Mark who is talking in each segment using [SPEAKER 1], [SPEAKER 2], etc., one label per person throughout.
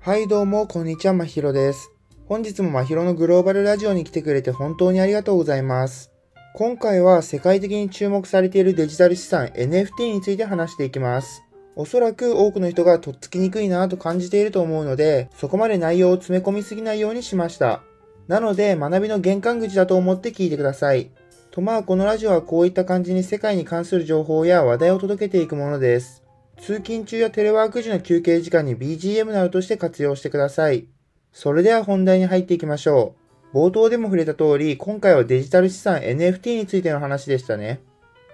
[SPEAKER 1] はいどうも、こんにちは、まひろです。本日もまひろのグローバルラジオに来てくれて本当にありがとうございます。今回は世界的に注目されているデジタル資産 NFT について話していきます。おそらく多くの人がとっつきにくいなぁと感じていると思うので、そこまで内容を詰め込みすぎないようにしました。なので、学びの玄関口だと思って聞いてください。とまあ、このラジオはこういった感じに世界に関する情報や話題を届けていくものです。通勤中やテレワーク時の休憩時間に BGM などとして活用してください。それでは本題に入っていきましょう。冒頭でも触れた通り、今回はデジタル資産 NFT についての話でしたね。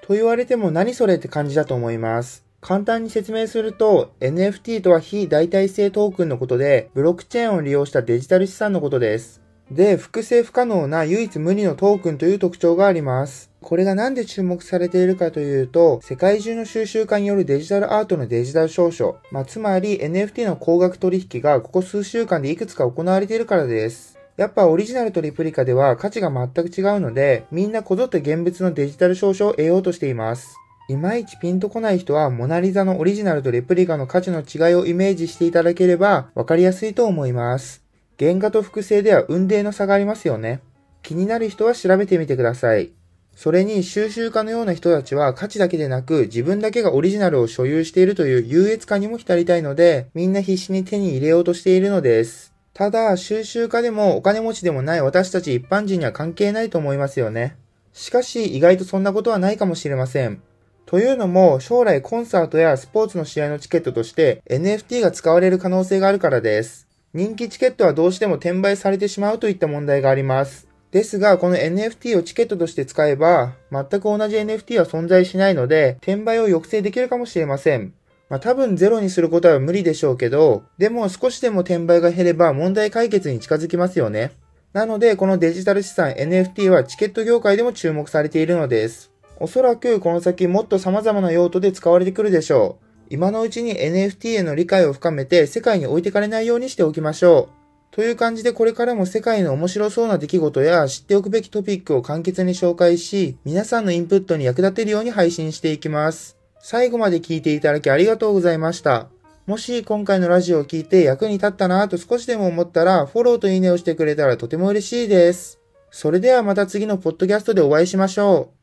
[SPEAKER 1] と言われても何それって感じだと思います。簡単に説明すると、NFT とは非代替性トークンのことで、ブロックチェーンを利用したデジタル資産のことです。で、複製不可能な唯一無二のトークンという特徴があります。これがなんで注目されているかというと、世界中の収集家によるデジタルアートのデジタル証書、まあ、つまり NFT の高額取引がここ数週間でいくつか行われているからです。やっぱオリジナルとリプリカでは価値が全く違うので、みんなこぞって現物のデジタル証書を得ようとしています。いまいちピンとこない人は、モナリザのオリジナルとレプリカの価値の違いをイメージしていただければ、わかりやすいと思います。原画と複製では運命の差がありますよね。気になる人は調べてみてください。それに収集家のような人たちは価値だけでなく自分だけがオリジナルを所有しているという優越感にも浸りたいのでみんな必死に手に入れようとしているのです。ただ収集家でもお金持ちでもない私たち一般人には関係ないと思いますよね。しかし意外とそんなことはないかもしれません。というのも将来コンサートやスポーツの試合のチケットとして NFT が使われる可能性があるからです。人気チケットはどうしても転売されてしまうといった問題があります。ですが、この NFT をチケットとして使えば、全く同じ NFT は存在しないので、転売を抑制できるかもしれません。まあ多分ゼロにすることは無理でしょうけど、でも少しでも転売が減れば問題解決に近づきますよね。なので、このデジタル資産 NFT はチケット業界でも注目されているのです。おそらくこの先もっと様々な用途で使われてくるでしょう。今のうちに NFT への理解を深めて世界に置いてかれないようにしておきましょう。という感じでこれからも世界の面白そうな出来事や知っておくべきトピックを簡潔に紹介し、皆さんのインプットに役立てるように配信していきます。最後まで聞いていただきありがとうございました。もし今回のラジオを聞いて役に立ったなぁと少しでも思ったら、フォローといいねをしてくれたらとても嬉しいです。それではまた次のポッドキャストでお会いしましょう。